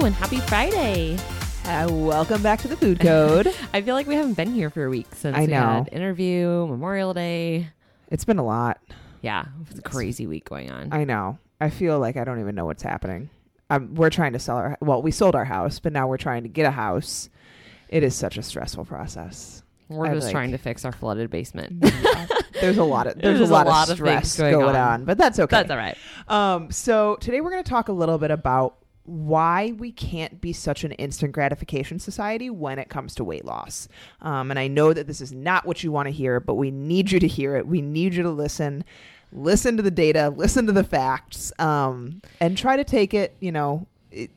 Hello and happy Friday. Uh, welcome back to the Food Code. I feel like we haven't been here for a week since I we know. had interview, Memorial Day. it's been a lot. Yeah, it's a crazy week going on. I know. I feel like I don't even know what's happening. Um, we're trying to sell our well, we sold our house, but now we're trying to get a house. It is such a stressful process. We're I just like- trying to fix our flooded basement. There's a lot of there's, There's a lot, a lot of stress going going, on. on. but that's okay. That's all right. Um, so today we're going to talk a little bit about why we can't be such an instant gratification society when it comes to weight loss. Um, and I know that this is not what you want to hear, but we need you to hear it. We need you to listen, listen to the data, listen to the facts, um, and try to take it, you know,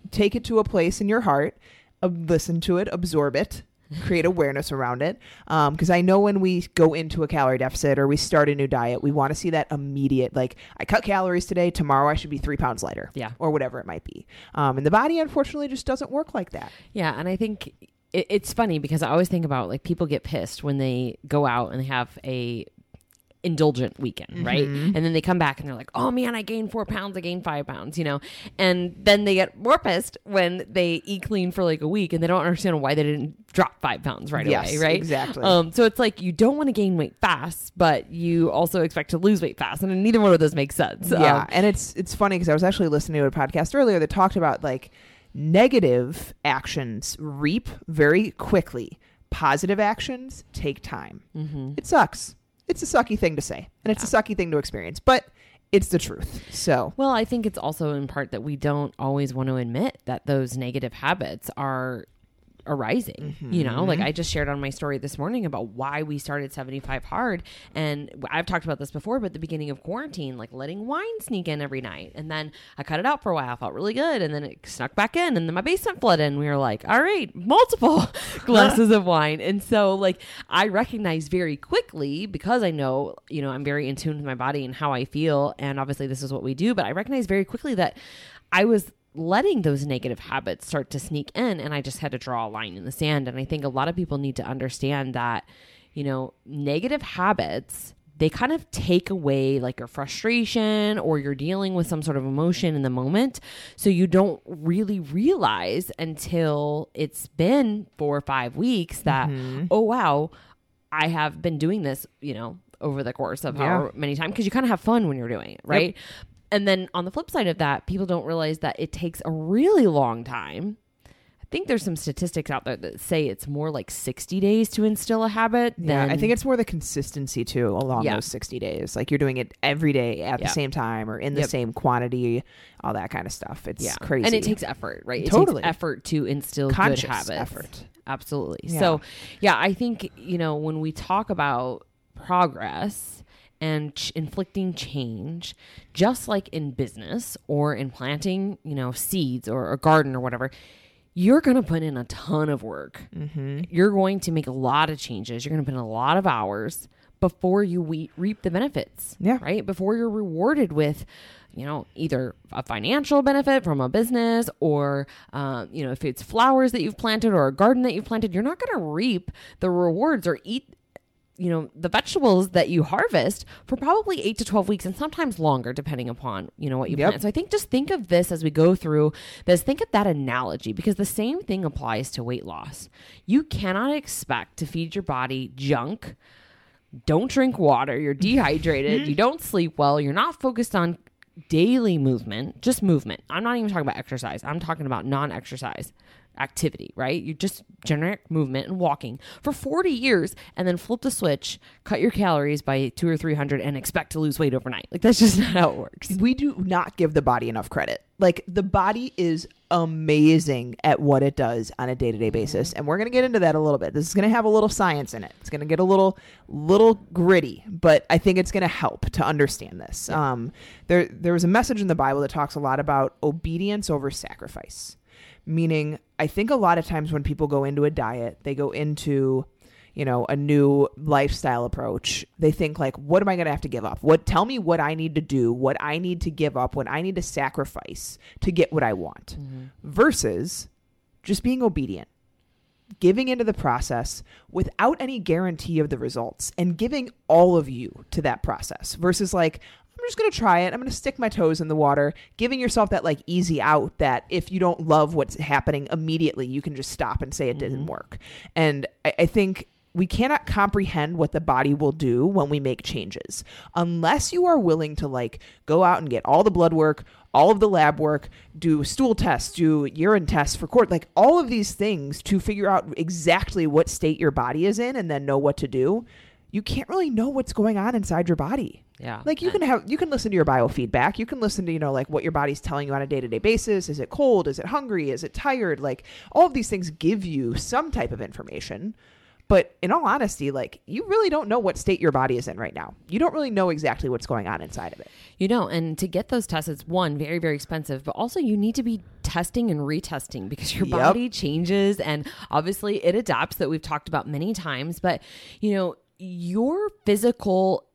take it to a place in your heart, uh, listen to it, absorb it, create awareness around it. Because I know when we go into a calorie deficit or we start a new diet, we want to see that immediate, like, I cut calories today, tomorrow I should be three pounds lighter. Yeah. Or whatever it might be. Um, and the body, unfortunately, just doesn't work like that. Yeah, and I think it, it's funny because I always think about like people get pissed when they go out and they have a indulgent weekend, right? Mm-hmm. And then they come back and they're like, "Oh man, I gained four pounds. I gained five pounds," you know. And then they get more pissed when they eat clean for like a week and they don't understand why they didn't drop five pounds right Yes, away, right? exactly. Um, so it's like you don't want to gain weight fast, but you also expect to lose weight fast, and neither one of those makes sense. Yeah, Um, and it's it's funny because I was actually listening to a podcast earlier that talked about like negative actions reap very quickly. Positive actions take time. mhm. It sucks. It's a sucky thing to say, and it's a sucky thing to experience, but it's the truth. So Well, I think it's also in part that we don't always want to admit that those negative habits are arising. You know, like mm-hmm. I just shared on my story this morning about why we started 75 hard. And I've talked about this before, but the beginning of quarantine, like letting wine sneak in every night. And then I cut it out for a while, I felt really good. And then it snuck back in. And then my basement flooded. And we were like, all right, multiple glasses of wine. And so, like, I recognize very quickly because I know, you know, I'm very in tune with my body and how I feel. And obviously, this is what we do. But I recognize very quickly that I was letting those negative habits start to sneak in and I just had to draw a line in the sand. And I think a lot of people need to understand that you know negative habits they kind of take away like your frustration or you're dealing with some sort of emotion in the moment. So you don't really realize until it's been 4 or 5 weeks that mm-hmm. oh wow I have been doing this you know over the course of Yeah. however many times because you kind of have fun when you're doing it right and then on the flip side of that, people don't realize that it takes a really long time. I think there's some statistics out there that say it's more like 60 days to instill a habit. yeah, than, I think it's more the consistency too along Yeah. those 60 days. Like you're doing it every day at Yeah. the same time or in the Yep. same quantity, all that kind of stuff. It's yeah, crazy. and it takes effort, right? It Totally. takes effort to instill conscious good habits. effort. Absolutely. So, yeah, I think, you know, when we talk about progress and ch- inflicting change, just like in business or in planting, you know, seeds or a garden or whatever, you're going to put in a ton of work. Mm-hmm. You're going to make a lot of changes. You're going to put in a lot of hours before you we- reap the benefits. Yeah. Right? Before you're rewarded with, you know, either a financial benefit from a business or, um, you know, if it's flowers that you've planted or a garden that you've planted, you're not going to reap the rewards or eat you know the vegetables that you harvest for probably 8 to 12 weeks and sometimes longer depending upon you know what you Yep. plant. So i think just think of this as we go through this think of that analogy because the same thing applies to weight loss. You cannot expect to feed your body junk. Don't drink water. You're dehydrated. You don't sleep well. You're not focused on daily movement just movement. I'm not even talking about exercise. I'm talking about non-exercise activity, right? You just generic movement and walking for 40 years and then flip the switch, cut your calories by two or 300 and expect to lose weight overnight. Like that's just not how it works. we do not give the body enough credit. Like the body is amazing at what it does on a day-to-day Mm-hmm. basis and we're going to get into that a little bit this is going to have a little science in it it's going to get a little little gritty but i think it's going to help to understand this um, there there was a message in the bible that talks a lot about obedience over sacrifice meaning i think a lot of times when people go into a diet they go into you know a new lifestyle approach they think like what am i going to have to give up? What tell me what i need to do what i need to give up what i need to sacrifice to get what i want. Mm-hmm. Versus just being obedient giving into the process without any guarantee of the results and giving all of you to that process versus like I'm just going to try it. I'm going to stick my toes in the water, giving yourself that like easy out that if you don't love what's happening immediately, you can just stop and say it didn't mm-hmm. work. And I, I think we cannot comprehend what the body will do when we make changes unless you are willing to like go out and get all the blood work all of the lab work do stool tests do urine tests for court like all of these things to figure out exactly what state your body is in and then know what to do you can't really know what's going on inside your body. Yeah. like you can have you can listen to your biofeedback. You can listen to you know like what your body's telling you on a day-to-day basis. Is it cold? Is it hungry? Is it tired? Like all of these things give you some type of information. But in all honesty like you really don't know what state your body is in right now. You don't really know exactly what's going on inside of it. You know, and to get those tests, it's one, very, very expensive, but also you need to be testing and retesting because your Yep. body changes and obviously it adapts that we've talked about many times. But, you know, your physical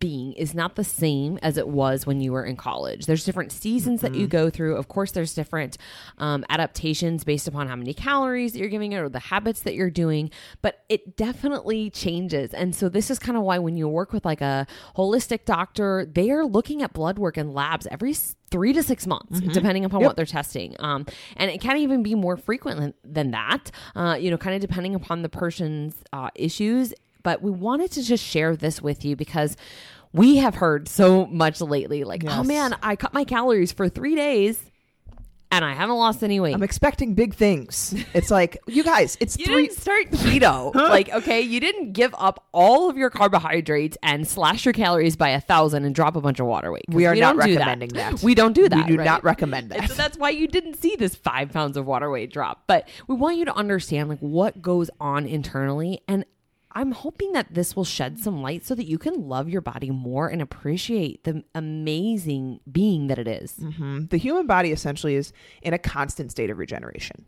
being is not the same as it was when you were in college. There's different seasons that you go through. Of course, there's different um, adaptations based upon how many calories that you're giving it or the habits that you're doing, but it definitely changes. And so, this is kind of why when you work with like a holistic doctor, they are looking at blood work and labs every three to six months, depending upon what they're testing. Um, and it can even be more frequent than, than that, uh, you know, kind of depending upon the person's uh, issues but we wanted to just share this with you because we have heard so much lately like oh man i cut my calories for three days and i haven't lost any weight i'm expecting big things it's like you guys it's you three didn't start keto like okay you didn't give up all of your carbohydrates and slash your calories by a thousand and drop a bunch of water weight. We are not don't recommending that. we don't do that we do right? not recommend And that so that's why you didn't see this five pounds of water weight drop. But we want you to understand like what goes on internally. And I'm hoping that this will shed some light so that you can love your body more and appreciate the amazing being that it is. Mhm. The human body essentially is in a constant state of regeneration.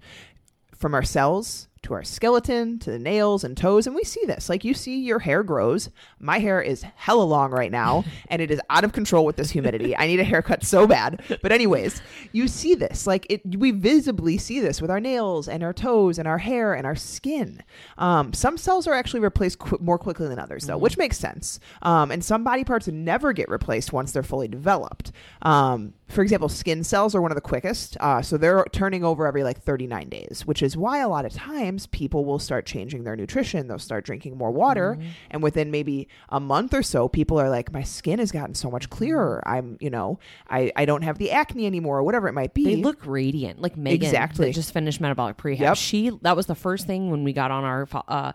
From our cells to our skeleton to the nails and toes. And we see this. Like you see, your hair grows. My hair is hella long right now, and it is out of control with this humidity. I need a haircut so bad. But, anyways, you see this. Like it, we visibly see this with our nails and our toes and our hair and our skin. Um, some cells are actually replaced qu- more quickly than others, though, which makes sense. Um, and some body parts never get replaced once they're fully developed. Um, for example, skin cells are one of the quickest. Uh, so they're turning over every like 39 days, which is why a lot of times people will start changing their nutrition. They'll start drinking more water. And within maybe a month or so, people are like, my skin has gotten so much clearer. I'm, you know, I, I don't have the acne anymore or whatever it might be. They look radiant, like Megan Exactly. just finished metabolic prehab. Yep. She that was the first thing when we got on our uh,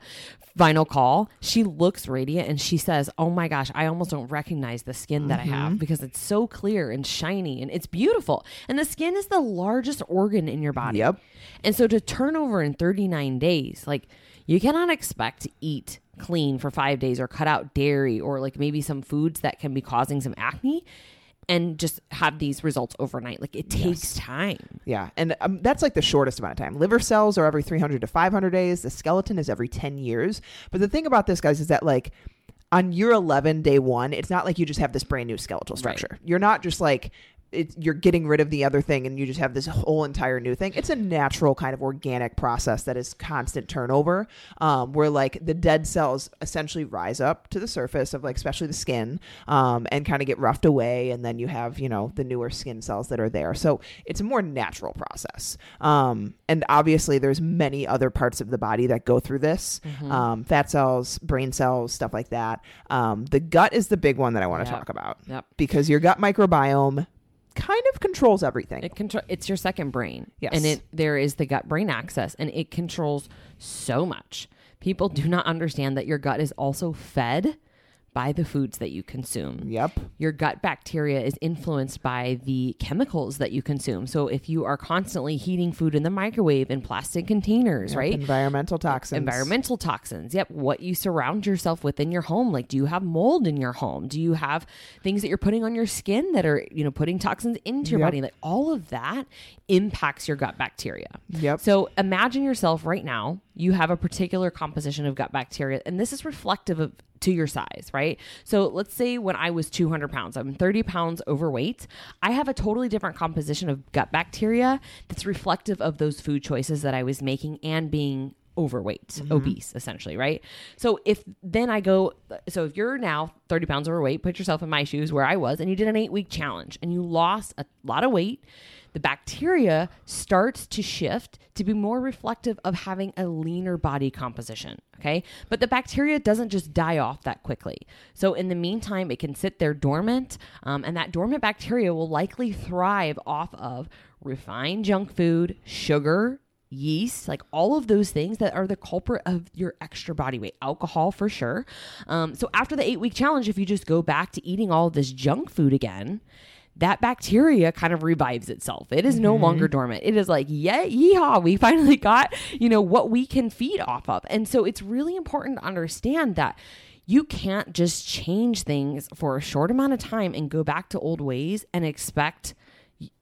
final call. She looks radiant, and she says, "Oh my gosh, I almost don't recognize the skin that I Mm-hmm. have because it's so clear and shiny, and it's beautiful. And the skin is the largest organ in your body. Yep. And so to turn over in 39 days, like you cannot expect to eat clean for five days or cut out dairy or like maybe some foods that can be causing some acne." And just have these results overnight. Like it takes time. Yeah, and um, that's like the shortest amount of time. Liver cells are every 300 to 500 days. The skeleton is every 10 years. But the thing about this, guys, is that like on year 11, day one, it's not like you just have this brand new skeletal structure. You're not just like it's, you're getting rid of the other thing and you just have this whole entire new thing. It's a natural kind of organic process that is constant turnover, um, where like the dead cells essentially rise up to the surface of like especially the skin um, and kind of get roughed away, and then you have you know the newer skin cells that are there. So it's a more natural process. Um, and obviously, there's many other parts of the body that go through this: um, fat cells, brain cells, stuff like that. Um, the gut is the big one that I want to Yep. talk about Yep. because your gut microbiome kind of controls everything. It control. It's your second brain. Yes. And it there is the gut brain axis, and it controls so much. People do not understand that your gut is also fed by the foods that you consume. Yep. Your gut bacteria is influenced by the chemicals that you consume. So if you are constantly heating food in the microwave in plastic containers, Yep, right? Environmental toxins. Environmental toxins. Yep. What you surround yourself with in your home. Like, do you have mold in your home? Do you have things that you're putting on your skin that are, you know, putting toxins into your Yep. body? Like, all of that impacts your gut bacteria. Yep. So imagine yourself right now, you have a particular composition of gut bacteria, and this is reflective of to your size, right? So let's say when I was 200 pounds, I'm 30 pounds overweight. I have a totally different composition of gut bacteria that's reflective of those food choices that I was making and being overweight, mm-hmm. obese, essentially, right? So if then I go, so if you're now 30 pounds overweight, put yourself in my shoes where I was, and you did an eight week challenge and you lost a lot of weight, the bacteria starts to shift to be more reflective of having a leaner body composition. Okay. But the bacteria doesn't just die off that quickly. So, in the meantime, it can sit there dormant, um, and that dormant bacteria will likely thrive off of refined junk food, sugar, yeast, like all of those things that are the culprit of your extra body weight, alcohol for sure. Um, so after the eight week challenge, if you just go back to eating all this junk food again, that bacteria kind of revives itself. It is no mm-hmm. longer dormant. It is like, yeah, yeehaw, we finally got, you know, what we can feed off of. And so it's really important to understand that you can't just change things for a short amount of time and go back to old ways and expect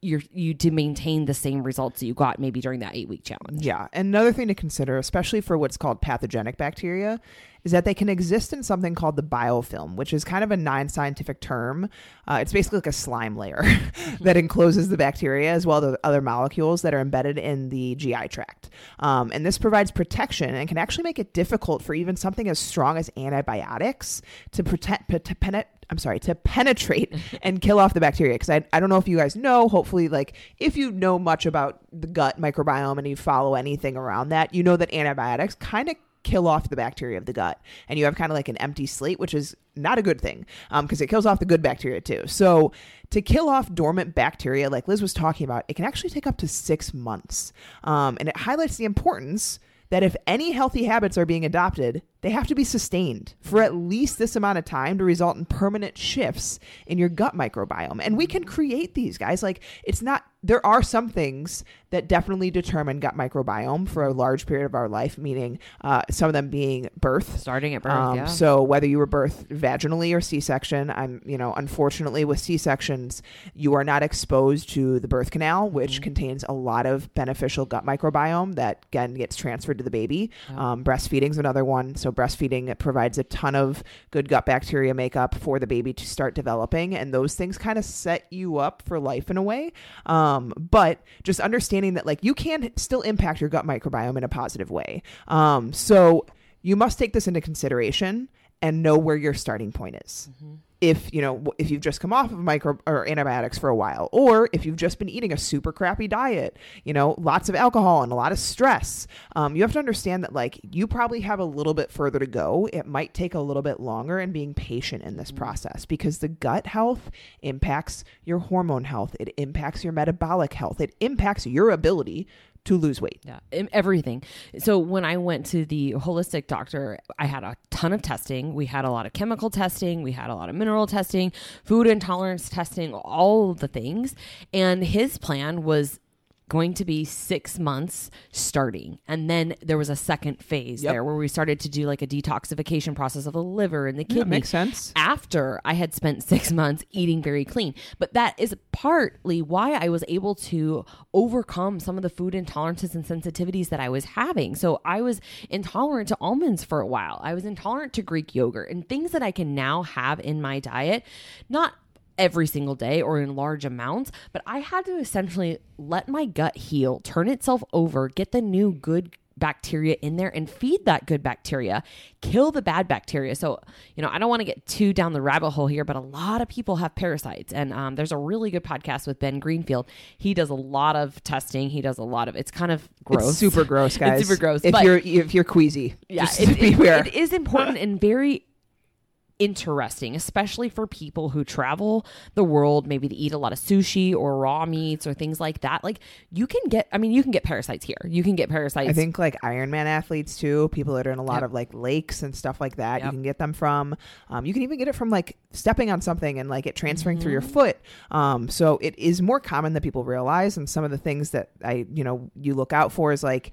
you're you to maintain the same results that you got maybe during that eight week challenge. Yeah. Another thing to consider, especially for what's called pathogenic bacteria, is that they can exist in something called the biofilm, which is kind of a non scientific term. Uh, it's basically like a slime layer that encloses the bacteria as well as other molecules that are embedded in the GI tract. Um, and this provides protection and can actually make it difficult for even something as strong as antibiotics to protect. To penet- I'm sorry, to penetrate and kill off the bacteria. Because I, I don't know if you guys know, hopefully, like if you know much about the gut microbiome and you follow anything around that, you know that antibiotics kind of kill off the bacteria of the gut. And you have kind of like an empty slate, which is not a good thing because it kills off the good bacteria too. So to kill off dormant bacteria, like Liz was talking about, it can actually take up to six months. Um, and it highlights the importance that if any healthy habits are being adopted, they have to be sustained for at least this amount of time to result in permanent shifts in your gut microbiome. And we can create these guys. Like, it's not, there are some things that definitely determine gut microbiome for a large period of our life, meaning uh, some of them being birth. Starting at birth, Um, yeah. So whether you were birthed vaginally or C-section, I'm, you know, unfortunately with C-sections, you are not exposed to the birth canal, which contains a lot of beneficial gut microbiome that again gets transferred to the baby. Um, breastfeeding is another one. So breastfeeding it provides a ton of good gut bacteria makeup for the baby to start developing, and those things kind of set you up for life in a way. Um, but just understanding that like you can still impact your gut microbiome in a positive way. Um, so you must take this into consideration and know where your starting point is. If you know if you've just come off of micro or antibiotics for a while, or if you've just been eating a super crappy diet, you know, lots of alcohol and a lot of stress, um, you have to understand that like you probably have a little bit further to go. It might take a little bit longer, and being patient in this process because the gut health impacts your hormone health, it impacts your metabolic health, it impacts your ability to lose weight. Yeah, everything. So when I went to the holistic doctor, I had a ton of testing. We had a lot of chemical testing, we had a lot of mineral testing, food intolerance testing, all the things. And his plan was going to be six months starting. And then there was a second phase Yep. there where we started to do like a detoxification process of the liver and the kidney Yeah, makes sense. after I had spent six months eating very clean. But that is partly why I was able to overcome some of the food intolerances and sensitivities that I was having. So I was intolerant to almonds for a while. I was intolerant to Greek yogurt and things that I can now have in my diet, not every single day or in large amounts, but I had to essentially let my gut heal, turn itself over, get the new good bacteria in there and feed that good bacteria, kill the bad bacteria. So, you know, I don't want to get too down the rabbit hole here, but a lot of people have parasites. And um, there's a really good podcast with Ben Greenfield. He does a lot of testing. He does a lot of, it's kind of gross. It's super gross, guys. It's super gross. If you're if you're queasy, yeah, just it, it- it is important and very interesting, especially for people who travel the world, maybe to eat a lot of sushi or raw meats or things like that. Like you can get, I mean, you can get parasites here. You can get parasites. I think like Ironman athletes too, people that are in a lot Yep. of like lakes and stuff like that, you can get them from. Um, you can even get it from like stepping on something and like it transferring through your Mm-hmm. foot. Um, so it is more common than people realize. And some of the things that I, you know, you look out for is like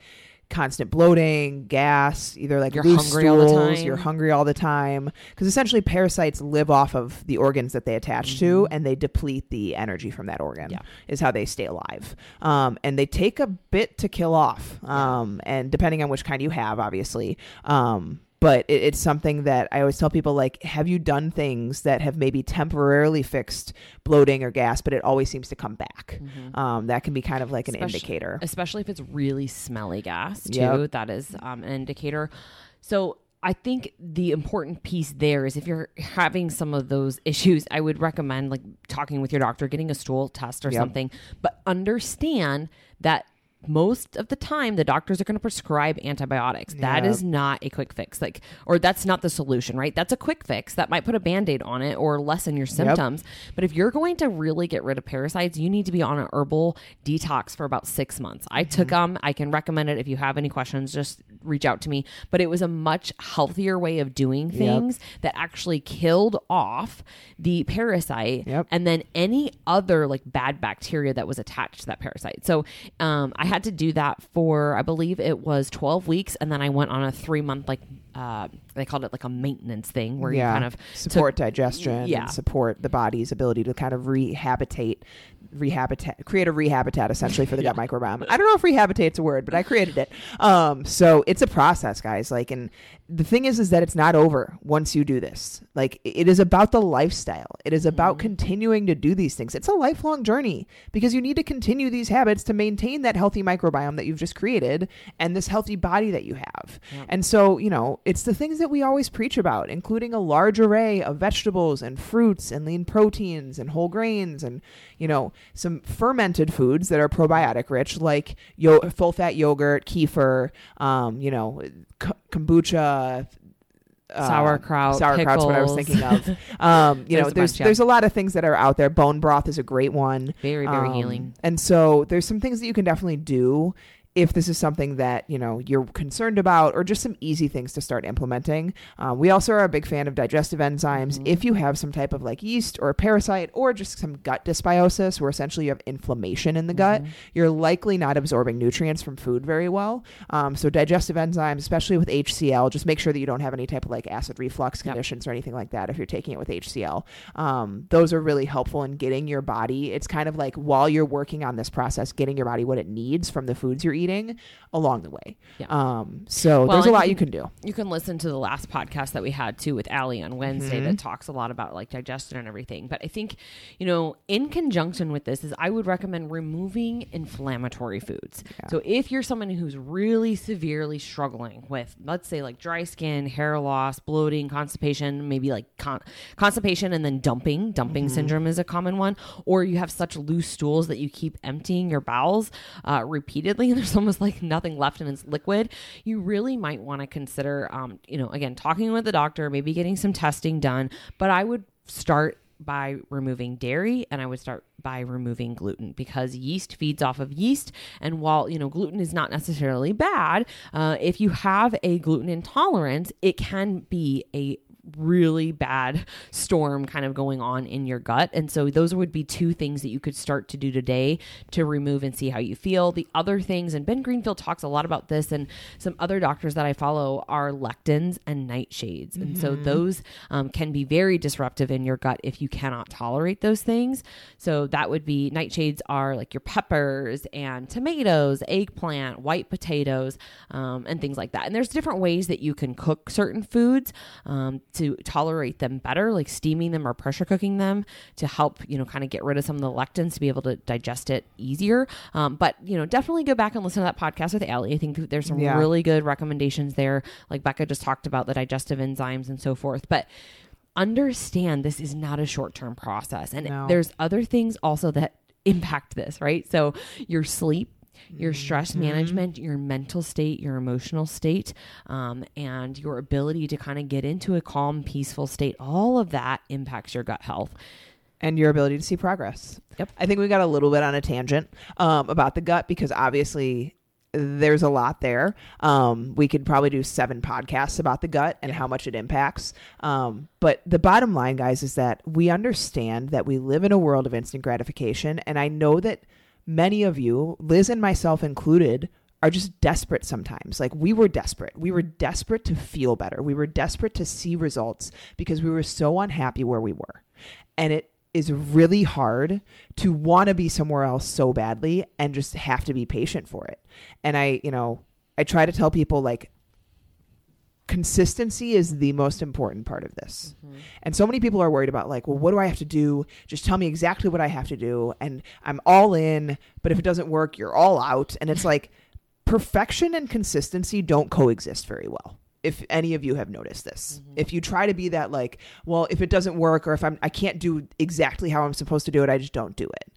constant bloating, gas, either like You're loose hungry all the time. you're hungry all the time. Because essentially parasites live off of the organs that they attach to and they deplete the energy from that organ Mm-hmm. Yeah. is how they stay alive. Um, and they take a bit to kill off. Um, and depending on which kind you have, obviously. Um, but it, it's something that I always tell people like, have you done things that have maybe temporarily fixed bloating or gas, but it always seems to come back? Um, that can be kind of like an Especially- indicator. especially if it's really smelly gas too. Yep. That is um, an indicator. So I think the important piece there is if you're having some of those issues, I would recommend like talking with your doctor, getting a stool test or Yep. something. But understand that most of the time the doctors are going to prescribe antibiotics. That Yeah. is not a quick fix like or that's not the solution right? That's a quick fix that might put a band-aid on it or lessen your symptoms. But if you're going to really get rid of parasites you need to be on an herbal detox for about six months. I took Mm-hmm. them. I can recommend it if you have any questions. Just reach out to me but it was a much healthier way of doing things that actually killed off the parasite Yep. and then any other like bad bacteria that was attached to that parasite. So um, I had to do that for I believe it was 12 weeks, and then I went on a three month like uh, they called it like a maintenance thing where you kind of support digestion Yeah. and support the body's ability to kind of rehabitate rehabitat create a rehabitat essentially for the gut microbiome. I don't know if rehabitate's a word but i created it. Um so it's a process guys. Like and the thing is is that it's not over once you do this. Like it is about the lifestyle. It is about continuing to do these things. It's a lifelong journey because you need to continue these habits to maintain that healthy microbiome that you've just created and this healthy body that you have. And so you know it's the things that we always preach about including a large array of vegetables and fruits and lean proteins and whole grains and you know some fermented foods that are probiotic rich like yo- full fat yogurt kefir um, you know k- kombucha uh, Sauerkraut, sauerkraut's what I was thinking of. Um, you know, There's bunch, yeah. there's a lot of things that are out there. Bone broth is a great one. very very Um, healing. And so there's some things that you can definitely do if this is something that you know you're concerned about or just some easy things to start implementing um, we also are a big fan of digestive enzymes Mm-hmm. if you have some type of like yeast or a parasite or just some gut dysbiosis where essentially you have inflammation in the Mm-hmm. gut you're likely not absorbing nutrients from food very well um, so digestive enzymes especially with hcl just make sure that you don't have any type of like acid reflux Yep. conditions or anything like that if you're taking it with hcl um, those are really helpful in getting your body it's kind of like while you're working on this process getting your body what it needs from the foods you're eating along the way Yeah. um, so Well, there's a lot you can do You can listen to the last podcast that we had too with Allie on Wednesday Mm-hmm. that talks a lot about like digestion and everything. But I think, you know, in conjunction with this is I would recommend removing inflammatory foods. So if you're someone who's really severely struggling with, let's say like dry skin, hair loss, bloating, constipation, maybe like con- constipation and then dumping, dumping Mm-hmm. syndrome is a common one, or you have such loose stools that you keep emptying your bowels uh, repeatedly and there's almost like nothing left and it's liquid, you really might want to consider, um, you know, again, talking with the doctor, maybe getting some testing done. But I would start by removing dairy and I would start by removing gluten because yeast feeds off of yeast. And while, you know, gluten is not necessarily bad, uh, if you have a gluten intolerance, it can be a really bad storm kind of going on in your gut. And so those would be two things that you could start to do today to remove and see how you feel. The other things, and Ben Greenfield talks a lot about this, and some other doctors that I follow are lectins and nightshades. And so those um, can be very disruptive in your gut if you cannot tolerate those things. So that would be nightshades are like your peppers and tomatoes, eggplant, white potatoes, um, and things like that. And there's different ways that you can cook certain foods um, to tolerate them better, like steaming them or pressure cooking them to help, you know, kind of get rid of some of the lectins to be able to digest it easier. Um, but, you know, definitely go back and listen to that podcast with Allie. I think there's some Yeah. really good recommendations there. Like Becca just talked about the digestive enzymes and so forth. But understand this is not a short term process. And No. there's other things also that impact this, right? So your sleep your stress management, your mental state, your emotional state, um, and your ability to kind of get into a calm, peaceful state. All of that impacts your gut health. and your ability to see progress. Yep. I think we got a little bit on a tangent um, about the gut because obviously there's a lot there. Um, we could probably do seven podcasts about the gut and how much it impacts. Um, but the bottom line, guys, is that we understand that we live in a world of instant gratification. And I know that many of you, Liz and myself included, are just desperate sometimes. Like we were desperate. We were desperate to feel better. We were desperate to see results because we were so unhappy where we were. And it is really hard to want to be somewhere else so badly and just have to be patient for it. And I, you know, I try to tell people like consistency is the most important part of this. Mm-hmm. And so many people are worried about like, well, what do I have to do? Just tell me exactly what I have to do and I'm all in, but if it doesn't work, you're all out. And it's like perfection and consistency don't coexist very well. If any of you have noticed this. Mm-hmm. If you try to be that like, well, if it doesn't work or if I'm I can't do exactly how I'm supposed to do it, I just don't do it.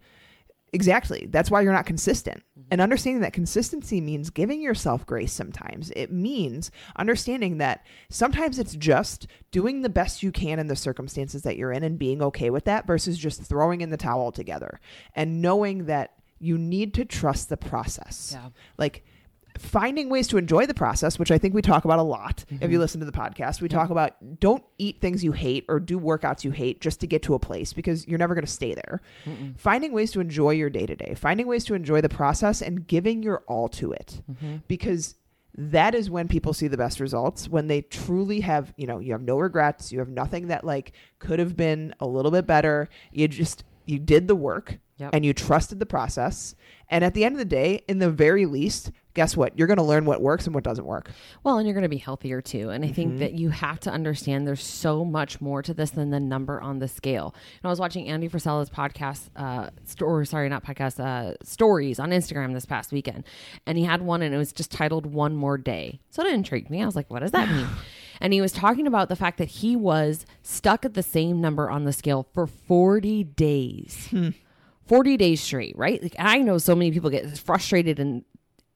Exactly. That's why you're not consistent. Mm-hmm. And understanding that consistency means giving yourself grace sometimes. It means understanding that sometimes it's just doing the best you can in the circumstances that you're in and being okay with that versus just throwing in the towel altogether and knowing that you need to trust the process. Yeah. Like finding ways to enjoy the process, which I think we talk about a lot. If you mm-hmm. listen to the podcast, we talk about don't eat things you hate or do workouts you hate just to get to a place because you're never going to stay there. Finding ways to enjoy your day to day, finding ways to enjoy the process and giving your all to it mm-hmm. because that is when people see the best results when they truly have you know you have no regrets you have nothing that like could have been a little bit better you just you did the work Yep. and you trusted the process and at the end of the day in the very least guess what you're going to learn what works and what doesn't work Well, and you're going to be healthier too. And I Mm-hmm. think that you have to understand there's so much more to this than the number on the scale. And I was watching Andy Frisella's podcast, uh, or sorry, not podcast, uh, stories on Instagram this past weekend. And he had one and it was just titled One More Day. So it intrigued me. I was like, what does that mean? and he was talking about the fact that he was stuck at the same number on the scale for 40 days. 40 days straight, right? Like I know so many people get frustrated and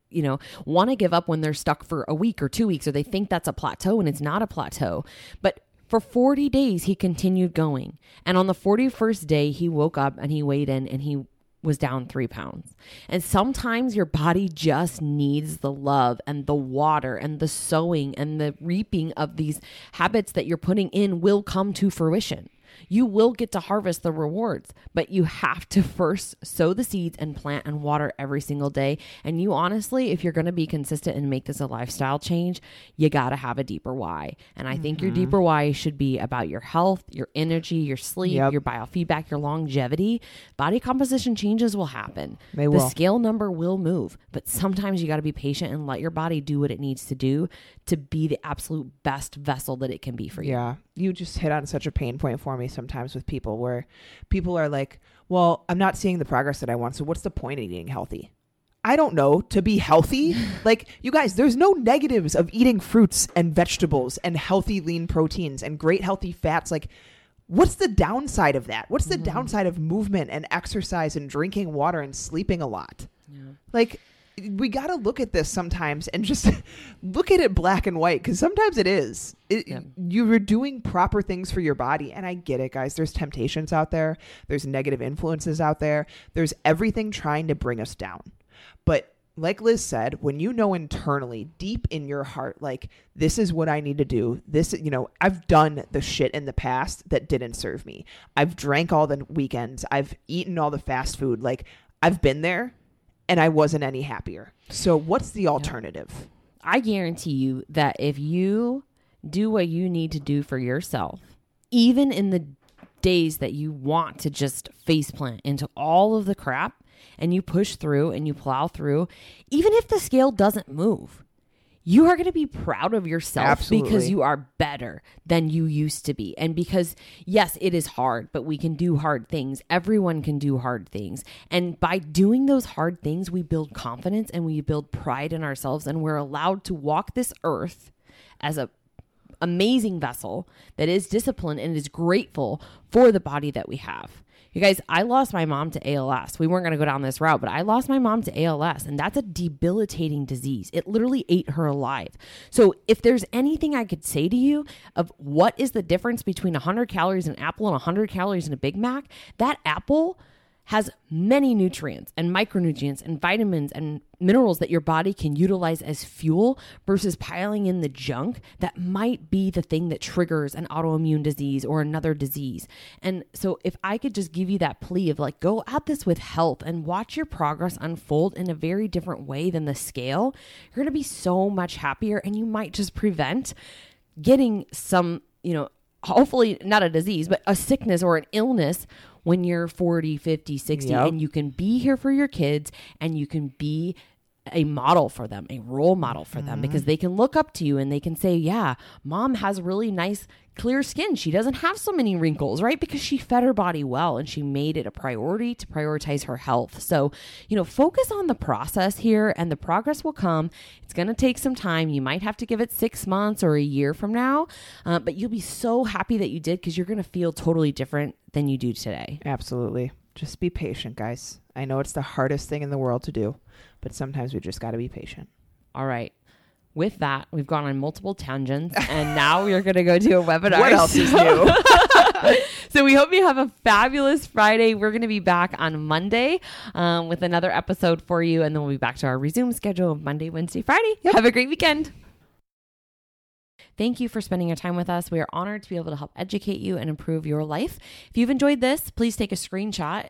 you know, want to give up when they're stuck for a week or two weeks, or they think that's a plateau and it's not a plateau. But for 40 days, he continued going. And on the 41st day, he woke up and he weighed in and he was down three pounds. And sometimes your body just needs the love and the water and the sowing and the reaping of these habits that you're putting in will come to fruition you will get to harvest the rewards, but you have to first sow the seeds and plant and water every single day. And you honestly, if you're going to be consistent and make this a lifestyle change, you got to have a deeper why. And I think your mm-hmm. deeper why should be about your health, your energy, your sleep, Yep. your biofeedback, your longevity. Body composition changes will happen. They will. the scale number will move, but sometimes you got to be patient and let your body do what it needs to do to be the absolute best vessel that it can be for you. Yeah. You just hit on such a pain point for me sometimes with people where people are like, well, I'm not seeing the progress that I want. So what's the point of eating healthy? I don't know. To be healthy? like, you guys, there's no negatives of eating fruits and vegetables and healthy lean proteins and great healthy fats. Like, what's the downside of that? What's the mm-hmm. downside of movement and exercise and drinking water and sleeping a lot? Like, we got to look at this sometimes and just look at it black and white because sometimes it is. It, Yeah. You're doing proper things for your body. And I get it, guys. There's temptations out there, there's negative influences out there, there's everything trying to bring us down. But like Liz said, when you know internally, deep in your heart, like, this is what I need to do, this, you know, I've done the shit in the past that didn't serve me. I've drank all the weekends, I've eaten all the fast food. Like, I've been there and I wasn't any happier. So, what's the alternative? I guarantee you that if you do what you need to do for yourself, even in the days that you want to just faceplant into all of the crap and you push through and you plow through, even if the scale doesn't move, you are going to be proud of yourself because you are better than you used to be. And because, yes, it is hard, but we can do hard things. Everyone can do hard things. And by doing those hard things, we build confidence and we build pride in ourselves. And we're allowed to walk this earth as a amazing vessel that is disciplined and is grateful for the body that we have. You guys, I lost my mom to ALS. We weren't going to go down this route, but I lost my mom to ALS, and that's a debilitating disease. It literally ate her alive. So, if there's anything I could say to you of what is the difference between 100 calories in an apple and 100 calories in a Big Mac, that apple has many nutrients and micronutrients and vitamins and minerals that your body can utilize as fuel versus piling in the junk that might be the thing that triggers an autoimmune disease or another disease. And so, if I could just give you that plea of like, go at this with health and watch your progress unfold in a very different way than the scale, you're gonna be so much happier and you might just prevent getting some, you know, hopefully not a disease, but a sickness or an illness when you're 40, 50, 60, Yep. and you can be here for your kids and you can be a model for them, a role model for them, mm-hmm. because they can look up to you and they can say, Yeah, mom has really nice, clear skin. She doesn't have so many wrinkles, right? Because she fed her body well and she made it a priority to prioritize her health. So, you know, focus on the process here and the progress will come. It's going to take some time. You might have to give it six months or a year from now, uh, but you'll be so happy that you did because you're going to feel totally different than you do today. Absolutely. Just be patient, guys. I know it's the hardest thing in the world to do, but sometimes we just got to be patient. All right. With that, we've gone on multiple tangents, and now we're going to go do a webinar. What else is new? so we hope you have a fabulous Friday. We're going to be back on Monday um, with another episode for you, and then we'll be back to our resume schedule of Monday, Wednesday, Friday. Have a great weekend. Thank you for spending your time with us. We are honored to be able to help educate you and improve your life. If you've enjoyed this, please take a screenshot,